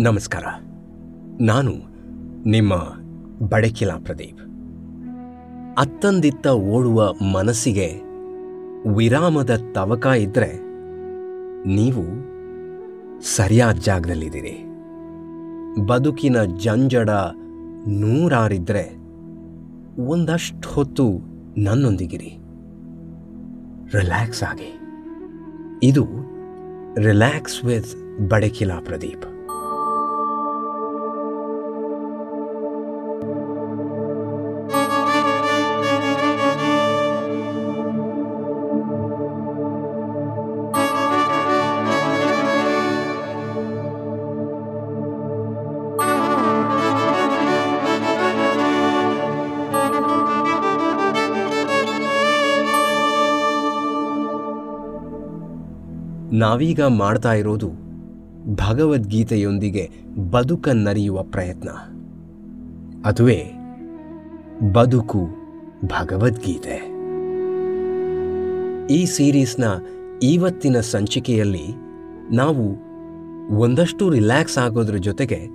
ನಮಸ್ಕಾರ. ನಾನು ನಿಮ್ಮ ಬಡಕಿಲಾ ಪ್ರದೀಪ್. ಅತ್ತಂದಿತ್ತ ಓಡುವ ಮನಸ್ಸಿಗೆ ವಿರಾಮದ ತವಕ ಇದ್ದರೆ ನೀವು ಸರಿಯಾದ ಜಾಗದಲ್ಲಿದ್ದೀರಿ. ಬದುಕಿನ ಜಂಜಡ ನೂರಾರಿದ್ರೆ ಒಂದಷ್ಟು ಹೊತ್ತು ನನ್ನೊಂದಿಗಿರಿ. ರಿಲ್ಯಾಕ್ಸ್ ಆಗಿ. ಇದು ರಿಲ್ಯಾಕ್ಸ್ ವಿತ್ ಬಡಕಿಲಾ ಪ್ರದೀಪ್. ನಾವೀಗ ಮಾಡ್ತಾ ಇರೋದು ಭಗವದ್ಗೀತೆಯೊಂದಿಗೆ ಬದುಕನ್ನರಿಯುವ ಪ್ರಯತ್ನ. ಅದುವೇ ಬದುಕು ಭಗವದ್ಗೀತೆ. ಈ ಸೀರೀಸ್ನ ಇವತ್ತಿನ ಸಂಚಿಕೆಯಲ್ಲಿ ನಾವು ಒಂದಷ್ಟು ರಿಲ್ಯಾಕ್ಸ್ ಆಗೋದ್ರ ಜೊತೆಗೆ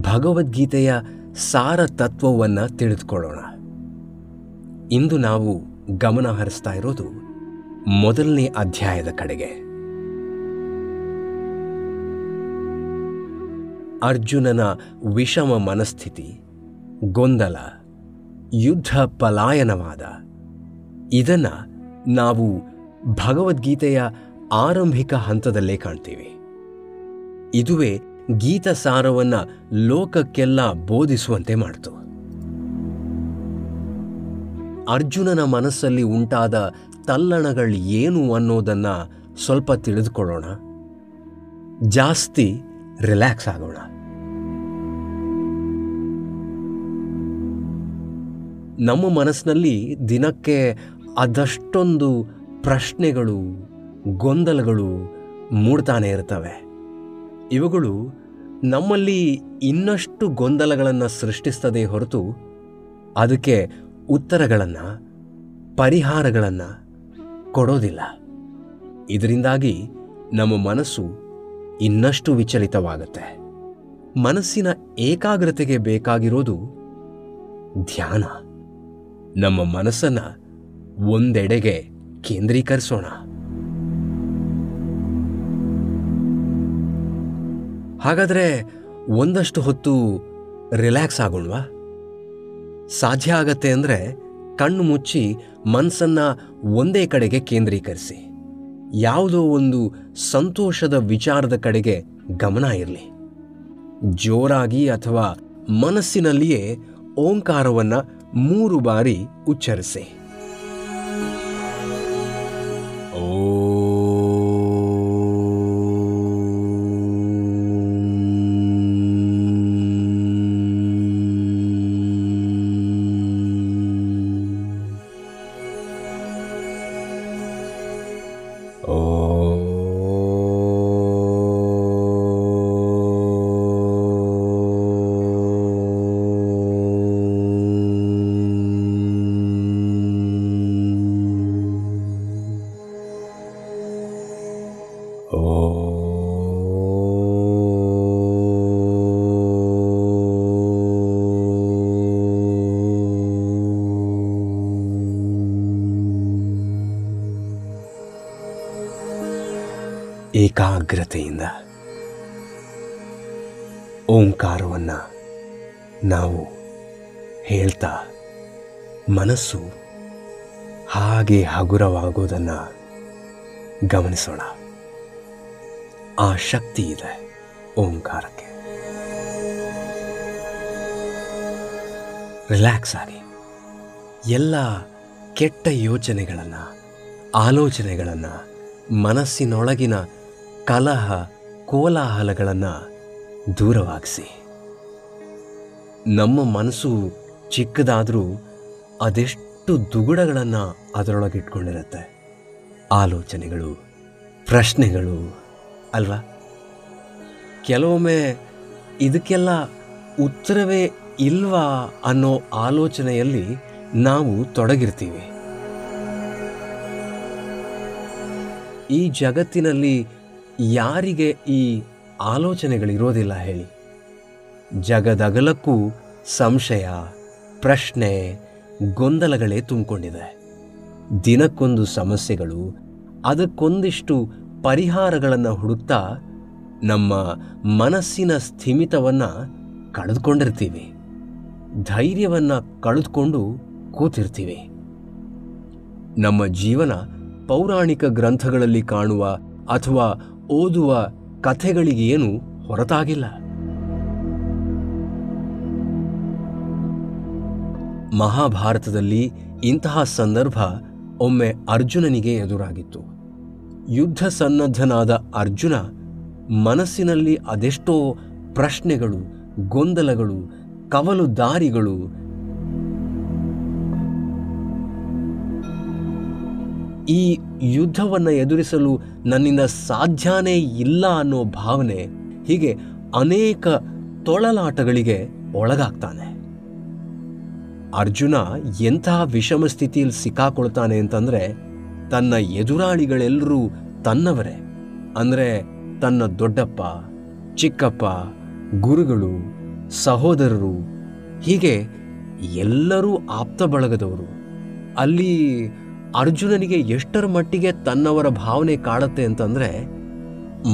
ಭಗವದ್ಗೀತೆಯ ಸಾರ ತತ್ವವನ್ನು ತಿಳಿದುಕೊಳ್ಳೋಣ. ಇಂದು ನಾವು ಗಮನ ಹರಿಸ್ತಾ ಇರೋದು ಮೊದಲನೇ ಅಧ್ಯಾಯದ ಕಡೆಗೆ. ಅರ್ಜುನನ ವಿಷಮ ಮನಸ್ಥಿತಿ, ಗೊಂದಲ, ಯುದ್ಧ ಪಲಾಯನವಾದ. ಇದನ್ನ ನಾವು ಭಗವದ್ಗೀತೆಯ ಆರಂಭಿಕ ಹಂತದಲ್ಲೇ ಕಾಣ್ತೀವಿ. ಇದುವೇ ಗೀತ ಸಾರವನ್ನ ಲೋಕಕ್ಕೆಲ್ಲ ಬೋಧಿಸುವಂತೆ ಮಾಡಿತು. ಅರ್ಜುನನ ಮನಸ್ಸಲ್ಲಿ ಉಂಟಾದ ತಲ್ಲಣಗಳು ಏನು ಅನ್ನೋದನ್ನು ಸ್ವಲ್ಪ ತಿಳಿದುಕೊಳ್ಳೋಣ. ಜಾಸ್ತಿ ರಿಲ್ಯಾಕ್ಸ್ ಆಗೋಣ. ನಮ್ಮ ಮನಸ್ಸಿನಲ್ಲಿ ದಿನಕ್ಕೆ ಅದಷ್ಟೊಂದು ಪ್ರಶ್ನೆಗಳು, ಗೊಂದಲಗಳು ಮೂಡ್ತಾನೆ ಇರ್ತವೆ. ಇವುಗಳು ನಮ್ಮಲ್ಲಿ ಇನ್ನಷ್ಟು ಗೊಂದಲಗಳನ್ನು ಸೃಷ್ಟಿಸ್ತದೆ ಹೊರತು ಅದಕ್ಕೆ ಉತ್ತರಗಳನ್ನು, ಪರಿಹಾರಗಳನ್ನು ಕೊಡೋದಿಲ್ಲ. ಇದರಿಂದಾಗಿ ನಮ್ಮ ಮನಸ್ಸು ಇನ್ನಷ್ಟು ವಿಚಲಿತವಾಗುತ್ತೆ. ಮನಸ್ಸಿನ ಏಕಾಗ್ರತೆಗೆ ಬೇಕಾಗಿರೋದು ಧ್ಯಾನ. ನಮ್ಮ ಮನಸ್ಸನ್ನ ಒಂದೆಡೆಗೆ ಕೇಂದ್ರೀಕರಿಸೋಣ. ಹಾಗಾದ್ರೆ ಒಂದಷ್ಟು ಹೊತ್ತು ರಿಲ್ಯಾಕ್ಸ್ ಆಗೋಣವಾ? ಸಾಧ್ಯ ಆಗತ್ತೆ ಅಂದರೆ ಕಣ್ಣು ಮುಚ್ಚಿ ಮನಸ್ಸನ್ನು ಒಂದೇ ಕಡೆಗೆ ಕೇಂದ್ರೀಕರಿಸಿ. ಯಾವುದೋ ಒಂದು ಸಂತೋಷದ ವಿಚಾರದ ಕಡೆಗೆ ಗಮನ ಇರಲಿ. ಜೋರಾಗಿ ಅಥವಾ ಮನಸ್ಸಿನಲ್ಲಿಯೇ ಓಂಕಾರವನ್ನ ಮೂರು ಬಾರಿ ಉಚ್ಚರಿಸಿ ಏಕಾಗ್ರತೆಯಿಂದ ಓಂಕಾರವನ್ನು ನಾವು ಹೇಳ್ತಾ ಮನಸ್ಸು ಹಾಗೆ ಹಗುರವಾಗೋದನ್ನು ಗಮನಿಸೋಣ. ಆ ಶಕ್ತಿ ಇದೆ ಓಂಕಾರಕ್ಕೆ. ರಿಲ್ಯಾಕ್ಸ್ ಆಗಿ. ಎಲ್ಲ ಕೆಟ್ಟ ಯೋಚನೆಗಳನ್ನು, ಆಲೋಚನೆಗಳನ್ನು ಮನಸ್ಸಿನೊಳಗಿನ ಕಲಹ ಕೋಲಾಹಲಗಳನ್ನು ದೂರವಾಗಿಸಿ. ನಮ್ಮ ಮನಸ್ಸು ಚಿಕ್ಕದಾದರೂ ಅದೆಷ್ಟು ದುಗುಡಗಳನ್ನು ಅದರೊಳಗಿಟ್ಕೊಂಡಿರುತ್ತೆ. ಆಲೋಚನೆಗಳು, ಪ್ರಶ್ನೆಗಳು, ಅಲ್ವಾ? ಕೆಲವೊಮ್ಮೆ ಇದಕ್ಕೆಲ್ಲ ಉತ್ತರವೇ ಇಲ್ವಾ ಅನ್ನೋ ಆಲೋಚನೆಯಲ್ಲಿ ನಾವು ತೊಡಗಿರ್ತೀವಿ. ಈ ಜಗತ್ತಿನಲ್ಲಿ ಯಾರಿಗೆ ಈ ಆಲೋಚನೆಗಳಿರೋದಿಲ್ಲ ಹೇಳಿ. ಜಗದಗಲಕ್ಕೂ ಸಂಶಯ, ಪ್ರಶ್ನೆ, ಗೊಂದಲಗಳೇ ತುಂಬಿಕೊಂಡಿದೆ. ದಿನಕ್ಕೊಂದು ಸಮಸ್ಯೆಗಳು, ಅದಕ್ಕೊಂದಿಷ್ಟು ಪರಿಹಾರಗಳನ್ನು ಹುಡುಕ್ತಾ ನಮ್ಮ ಮನಸ್ಸಿನ ಸ್ಥಿಮಿತವನ್ನು ಕಳೆದುಕೊಂಡಿರ್ತೀವಿ. ಧೈರ್ಯವನ್ನು ಕಳೆದುಕೊಂಡು ಕೂತಿರ್ತೀವಿ. ನಮ್ಮ ಜೀವನ ಪೌರಾಣಿಕ ಗ್ರಂಥಗಳಲ್ಲಿ ಕಾಣುವ ಅಥವಾ ಓದುವ ಕಥೆಗಳಿಗೇನು ಹೊರತಾಗಿಲ್ಲ. ಮಹಾಭಾರತದಲ್ಲಿ ಇಂತಹ ಸಂದರ್ಭ ಒಮ್ಮೆ ಅರ್ಜುನನಿಗೆ ಎದುರಾಗಿತ್ತು. ಯುದ್ಧ ಸನ್ನದ್ಧನಾದ ಅರ್ಜುನ ಮನಸ್ಸಿನಲ್ಲಿ ಅದೆಷ್ಟೋ ಪ್ರಶ್ನೆಗಳು, ಗೊಂದಲಗಳು ಕವಲು ದಾರಿಗಳು ಈ ಯುದ್ಧವನ್ನು ಎದುರಿಸಲು ನನ್ನಿಂದ ಸಾಧ್ಯನೇ ಇಲ್ಲ ಅನ್ನೋ ಭಾವನೆ ಹೀಗೆ ಅನೇಕ ತೊಳಲಾಟಗಳಿಗೆ ಒಳಗಾಗ್ತಾನೆ. ಅರ್ಜುನ ಎಂತಹ ವಿಷಮ ಸ್ಥಿತಿಯಲ್ಲಿ ಸಿಕ್ಕಾಕೊಳ್ತಾನೆ ಅಂತಂದ್ರೆ ತನ್ನ ಎದುರಾಳಿಗಳೆಲ್ಲರೂ ತನ್ನವರೇ. ಅಂದರೆ ತನ್ನ ದೊಡ್ಡಪ್ಪ, ಚಿಕ್ಕಪ್ಪ, ಗುರುಗಳು, ಸಹೋದರರು, ಹೀಗೆ ಎಲ್ಲರೂ ಆಪ್ತ ಬಳಗದವರು. ಅಲ್ಲಿ ಅರ್ಜುನನಿಗೆ ಎಷ್ಟರ ಮಟ್ಟಿಗೆ ತನ್ನವರ ಭಾವನೆ ಕಾಡತ್ತೆ ಅಂತಂದ್ರೆ,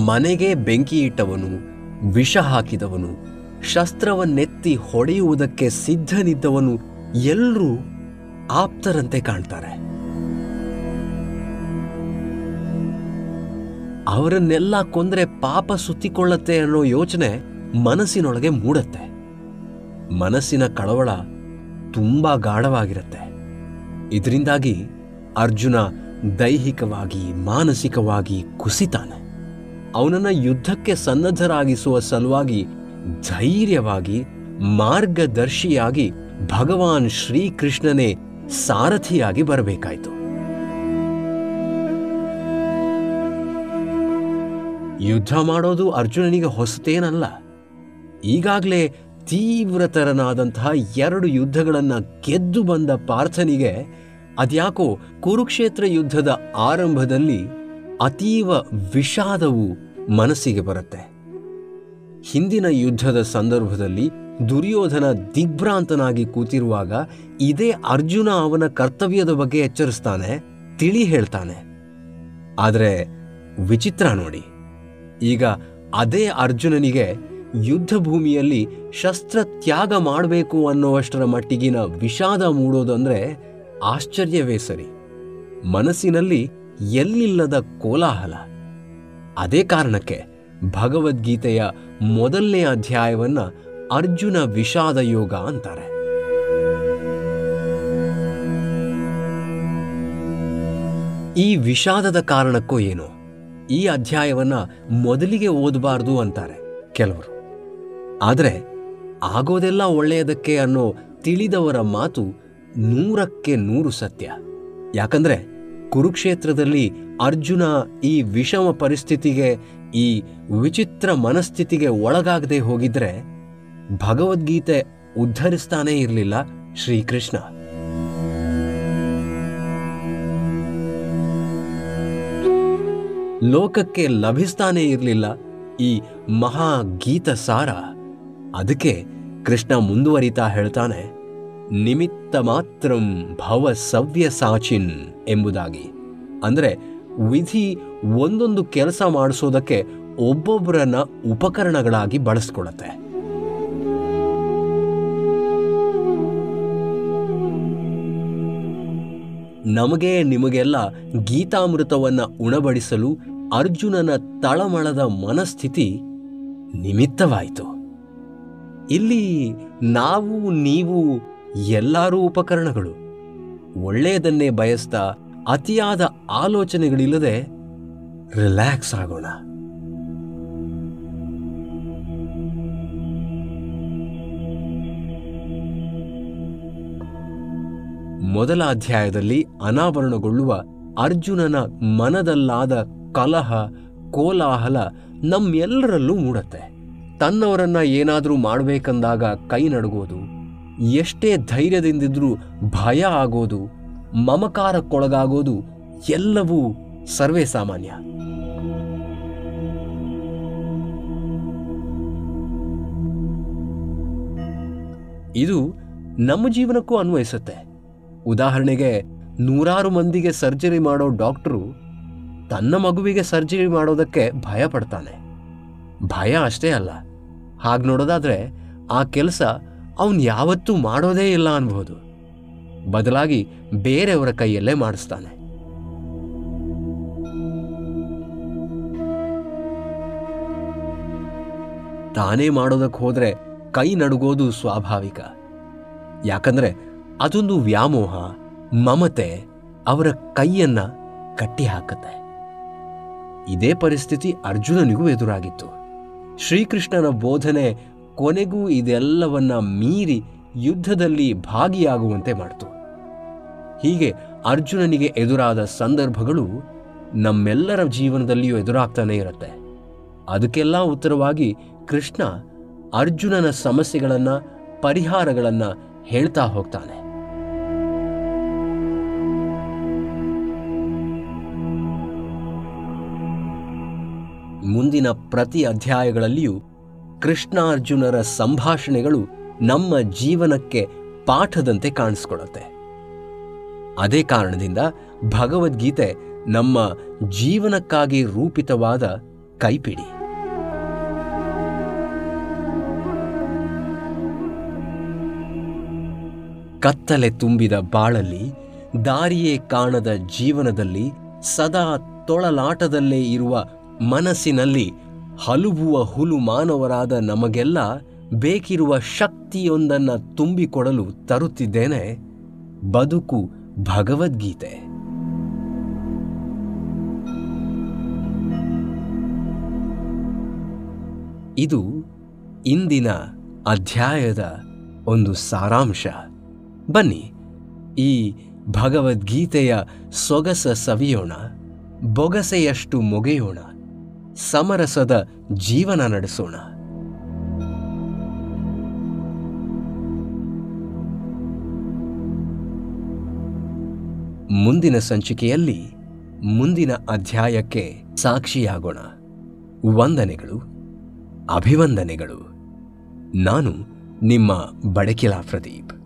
ಮನೆಗೆ ಬೆಂಕಿ ಇಟ್ಟವನು, ವಿಷ ಹಾಕಿದವನು, ಶಸ್ತ್ರವನ್ನೆತ್ತಿ ಹೊಡೆಯುವುದಕ್ಕೆ ಸಿದ್ಧನಿದ್ದವನು ಎಲ್ಲರೂ ಆಪ್ತರಂತೆ ಕಾಣ್ತಾರೆ. ಅವರನ್ನೆಲ್ಲ ಕೊಂದ್ರೆ ಪಾಪ ಸುತ್ತಿಕೊಳ್ಳತ್ತೆ ಅನ್ನೋ ಯೋಚನೆ ಮನಸ್ಸಿನೊಳಗೆ ಮೂಡತ್ತೆ. ಮನಸ್ಸಿನ ಕಳವಳ ತುಂಬಾ ಗಾಢವಾಗಿರುತ್ತೆ. ಇದರಿಂದಾಗಿ ಅರ್ಜುನ ದೈಹಿಕವಾಗಿ, ಮಾನಸಿಕವಾಗಿ ಕುಸಿತಾನೆ. ಅವನನ್ನು ಯುದ್ಧಕ್ಕೆ ಸನ್ನದ್ಧರಾಗಿಸುವ ಸಲುವಾಗಿ ಧೈರ್ಯವಾಗಿ, ಮಾರ್ಗದರ್ಶಿಯಾಗಿ ಭಗವಾನ್ ಶ್ರೀಕೃಷ್ಣನೇ ಸಾರಥಿಯಾಗಿ ಬರಬೇಕಾಯಿತು. ಯುದ್ಧ ಮಾಡೋದು ಅರ್ಜುನನಿಗೆ ಹೊಸತೇನಲ್ಲ. ಈಗಾಗಲೇ ತೀವ್ರತರನಾದಂತಹ ಎರಡು ಯುದ್ಧಗಳನ್ನು ಗೆದ್ದು ಬಂದ ಪಾರ್ಥನಿಗೆ ಅದ್ಯಾಕೋ ಕುರುಕ್ಷೇತ್ರ ಯುದ್ಧದ ಆರಂಭದಲ್ಲಿ ಅತೀವ ವಿಷಾದವು ಮನಸ್ಸಿಗೆ ಬರುತ್ತೆ. ಹಿಂದಿನ ಯುದ್ಧದ ಸಂದರ್ಭದಲ್ಲಿ ದುರ್ಯೋಧನ ದಿಗ್ಭ್ರಾಂತನಾಗಿ ಕೂತಿರುವಾಗ ಇದೇ ಅರ್ಜುನ ಅವನ ಕರ್ತವ್ಯದ ಬಗ್ಗೆ ಎಚ್ಚರಿಸ್ತಾನೆ, ತಿಳಿ ಹೇಳ್ತಾನೆ. ಆದರೆ ವಿಚಿತ್ರ ನೋಡಿ. ಈಗ ಅದೇ ಅರ್ಜುನನಿಗೆ ಯುದ್ಧ ಭೂಮಿಯಲ್ಲಿ ಶಸ್ತ್ರ ತ್ಯಾಗ ಮಾಡಬೇಕು ಅನ್ನೋವಷ್ಟರ ಮಟ್ಟಿಗಿನ ವಿಷಾದ ಮೂಡೋದಂದ್ರೆ ಆಶ್ಚರ್ಯವೇ ಸರಿ. ಮನಸ್ಸಿನಲ್ಲಿ ಎಲ್ಲಿಲ್ಲದ ಕೋಲಾಹಲ. ಅದೇ ಕಾರಣಕ್ಕೆ ಭಗವದ್ಗೀತೆಯ ಮೊದಲನೇ ಅಧ್ಯಾಯವನ್ನ ಅರ್ಜುನ ವಿಷಾದ ಯೋಗ ಅಂತಾರೆ. ಈ ವಿಷಾದದ ಕಾರಣಕ್ಕೂ ಏನು? ಈ ಅಧ್ಯಾಯವನ್ನ ಮೊದಲಿಗೆ ಓದಬಾರ್ದು ಅಂತಾರೆ ಕೆಲವರು. ಆದರೆ ಆಗೋದೆಲ್ಲ ಒಳ್ಳೆಯದಕ್ಕೆ ಅನ್ನೋ ತಿಳಿದವರ ಮಾತು ನೂರಕ್ಕೆ ನೂರು ಸತ್ಯ. ಯಾಕಂದ್ರೆ ಕುರುಕ್ಷೇತ್ರದಲ್ಲಿ ಅರ್ಜುನ ಈ ವಿಷಮ ಪರಿಸ್ಥಿತಿಗೆ, ಈ ವಿಚಿತ್ರ ಮನಸ್ಥಿತಿಗೆ ಒಳಗಾಗದೆ ಹೋಗಿದ್ರೆ ಭಗವದ್ಗೀತೆ ಉದ್ಧರಿಸ್ತಾನೇ ಇರಲಿಲ್ಲ ಶ್ರೀಕೃಷ್ಣ. ಲೋಕಕ್ಕೆ ಲಭಿಸ್ತಾನೇ ಇರಲಿಲ್ಲ ಈ ಮಹಾ ಗೀತ ಸಾರ ಅದಕ್ಕೆ ಕೃಷ್ಣ ಮುಂದುವರಿತಾ ಹೇಳ್ತಾನೆ ನಿಮಿತ್ತ ಮಾತ್ರಂ ಭವ ಸವ್ಯ ಸಾಚಿನ್ ಎಂಬುದಾಗಿ. ಅಂದರೆ ವಿಧಿ ಒಂದೊಂದು ಕೆಲಸ ಮಾಡಿಸೋದಕ್ಕೆ ಒಬ್ಬೊಬ್ಬರನ್ನ ಉಪಕರಣಗಳಾಗಿ ಬಳಸ್ಕೊಳತ್ತೆ. ನಮಗೆ ನಿಮಗೆಲ್ಲ ಗೀತಾಮೃತವನ್ನು ಉಣಬಡಿಸಲು ಅರ್ಜುನನ ತಳಮಳದ ಮನಸ್ಥಿತಿ ನಿಮಿತ್ತವಾಯಿತು. ಇಲ್ಲಿ ನಾವು ನೀವು ಎಲ್ಲರೂ ಉಪಕರಣಗಳು. ಒಳ್ಳೆಯದನ್ನೇ ಬಯಸ್ತಾ ಅತಿಯಾದ ಆಲೋಚನೆಗಳಿಲ್ಲದೆ ರಿಲ್ಯಾಕ್ಸ್ ಆಗೋಣ. ಮೊದಲ ಅಧ್ಯಾಯದಲ್ಲಿ ಅನಾವರಣಗೊಳ್ಳುವ ಅರ್ಜುನನ ಮನದಲ್ಲಾದ ಕಲಹ, ಕೋಲಾಹಲ ನಮ್ಮೆಲ್ಲರಲ್ಲೂ ಮೂಡತ್ತೆ. ತನ್ನವರನ್ನ ಏನಾದರೂ ಮಾಡಬೇಕಂದಾಗ ಕೈ ನಡುಗೋದು ಎಷ್ಟೇ ಧೈರ್ಯದಿಂದಿದ್ರೂ ಭಯ ಆಗೋದು, ಮಮಕಾರಕ್ಕೊಳಗಾಗೋದು ಎಲ್ಲವೂ ಸರ್ವೇ ಸಾಮಾನ್ಯ. ಇದು ನಮ್ಮ ಜೀವನಕ್ಕೂ ಅನ್ವಯಿಸುತ್ತೆ. ಉದಾಹರಣೆಗೆ, ನೂರಾರು ಮಂದಿಗೆ ಸರ್ಜರಿ ಮಾಡೋ ಡಾಕ್ಟ್ರು ತನ್ನ ಮಗುವಿಗೆ ಸರ್ಜರಿ ಮಾಡೋದಕ್ಕೆ ಭಯ ಪಡ್ತಾನೆ. ಭಯ ಅಷ್ಟೇ ಅಲ್ಲ. ಹಾಗೆ ನೋಡೋದಾದರೆ, ಆ ಕೆಲಸ ಅವನು ಯಾವತ್ತೂ ಮಾಡೋದೇ ಇಲ್ಲ ಅನ್ಬೋದು ಬದಲಾಗಿ ಬೇರೆಯವರ ಕೈಯಲ್ಲೇ ಮಾಡಿಸ್ತಾನೆ. ತಾನೇ ಮಾಡೋದಕ್ಕೆ ಹೋದ್ರೆ ಕೈ ನಡುಗೋದು ಸ್ವಾಭಾವಿಕ. ಯಾಕಂದ್ರೆ ಅದೊಂದು ವ್ಯಾಮೋಹ, ಮಮತೆ ಅವರ ಕೈಯನ್ನ ಕಟ್ಟಿ ಹಾಕತ್ತೆ ಇದೇ ಪರಿಸ್ಥಿತಿ ಅರ್ಜುನನಿಗೂ ಎದುರಾಗಿತ್ತು. ಶ್ರೀಕೃಷ್ಣನ ಬೋಧನೆ ಕೊನೆಗೂ ಇದೆಲ್ಲವನ್ನ ಮೀರಿ ಯುದ್ಧದಲ್ಲಿ ಭಾಗಿಯಾಗುವಂತೆ ಮಾಡಿತು. ಹೀಗೆ ಅರ್ಜುನನಿಗೆ ಎದುರಾದ ಸಂದರ್ಭಗಳು ನಮ್ಮೆಲ್ಲರ ಜೀವನದಲ್ಲಿಯೂ ಎದುರಾಗ್ತಾನೆ ಇರುತ್ತೆ. ಅದಕ್ಕೆಲ್ಲ ಉತ್ತರವಾಗಿ ಕೃಷ್ಣ ಅರ್ಜುನನ ಸಮಸ್ಯೆಗಳನ್ನ, ಪರಿಹಾರಗಳನ್ನ ಹೇಳ್ತಾ ಹೋಗ್ತಾನೆ. ಮುಂದಿನ ಪ್ರತಿ ಅಧ್ಯಾಯಗಳಲ್ಲಿಯೂ ಕೃಷ್ಣಾರ್ಜುನರ ಸಂಭಾಷಣೆಗಳು ನಮ್ಮ ಜೀವನಕ್ಕೆ ಪಾಠದಂತೆ ಕಾಣಿಸ್ಕೊಳ್ಳುತ್ತೆ ಅದೇ ಕಾರಣದಿಂದ ಭಗವದ್ಗೀತೆ ನಮ್ಮ ಜೀವನಕ್ಕಾಗಿ ರೂಪಿತವಾದ ಕೈಪಿಡಿ. ಕತ್ತಲೆ ತುಂಬಿದ ಬಾಳಲ್ಲಿ, ದಾರಿಯೇ ಕಾಣದ ಜೀವನದಲ್ಲಿ ಸದಾ ತೊಳಲಾಟದಲ್ಲೇ ಇರುವ ಮನಸ್ಸಿನಲ್ಲಿ ಹಲುಬುವ ಹುಲು ಮಾನವರಾದ ನಮಗೆಲ್ಲ ಬೇಕಿರುವ ಶಕ್ತಿಯೊಂದನ್ನ ತುಂಬಿಕೊಡಲು ತರುತ್ತಿದ್ದೇನೆ. ಬದುಕು ಭಗವದ್ಗೀತೆ. ಇದು ಇಂದಿನ ಅಧ್ಯಾಯದ ಒಂದು ಸಾರಾಂಶ. ಬನ್ನಿ, ಈ ಭಗವದ್ಗೀತೆಯ ಸೊಗಸ ಸವಿಯೋಣ, ಬೊಗಸೆಯಷ್ಟು ಮೊಗೆಯೋಣ. ಸಮರಸದ ಜೀವನ ನಡೆಸೋಣ. ಮುಂದಿನ ಸಂಚಿಕೆಯಲ್ಲಿ ಮುಂದಿನ ಅಧ್ಯಾಯಕ್ಕೆ ಸಾಕ್ಷಿಯಾಗೋಣ. ವಂದನೆಗಳು ಅಭಿವಂದನೆಗಳು. ನಾನು ನಿಮ್ಮ ಬಡಕಿಲಾ ಪ್ರದೀಪ್.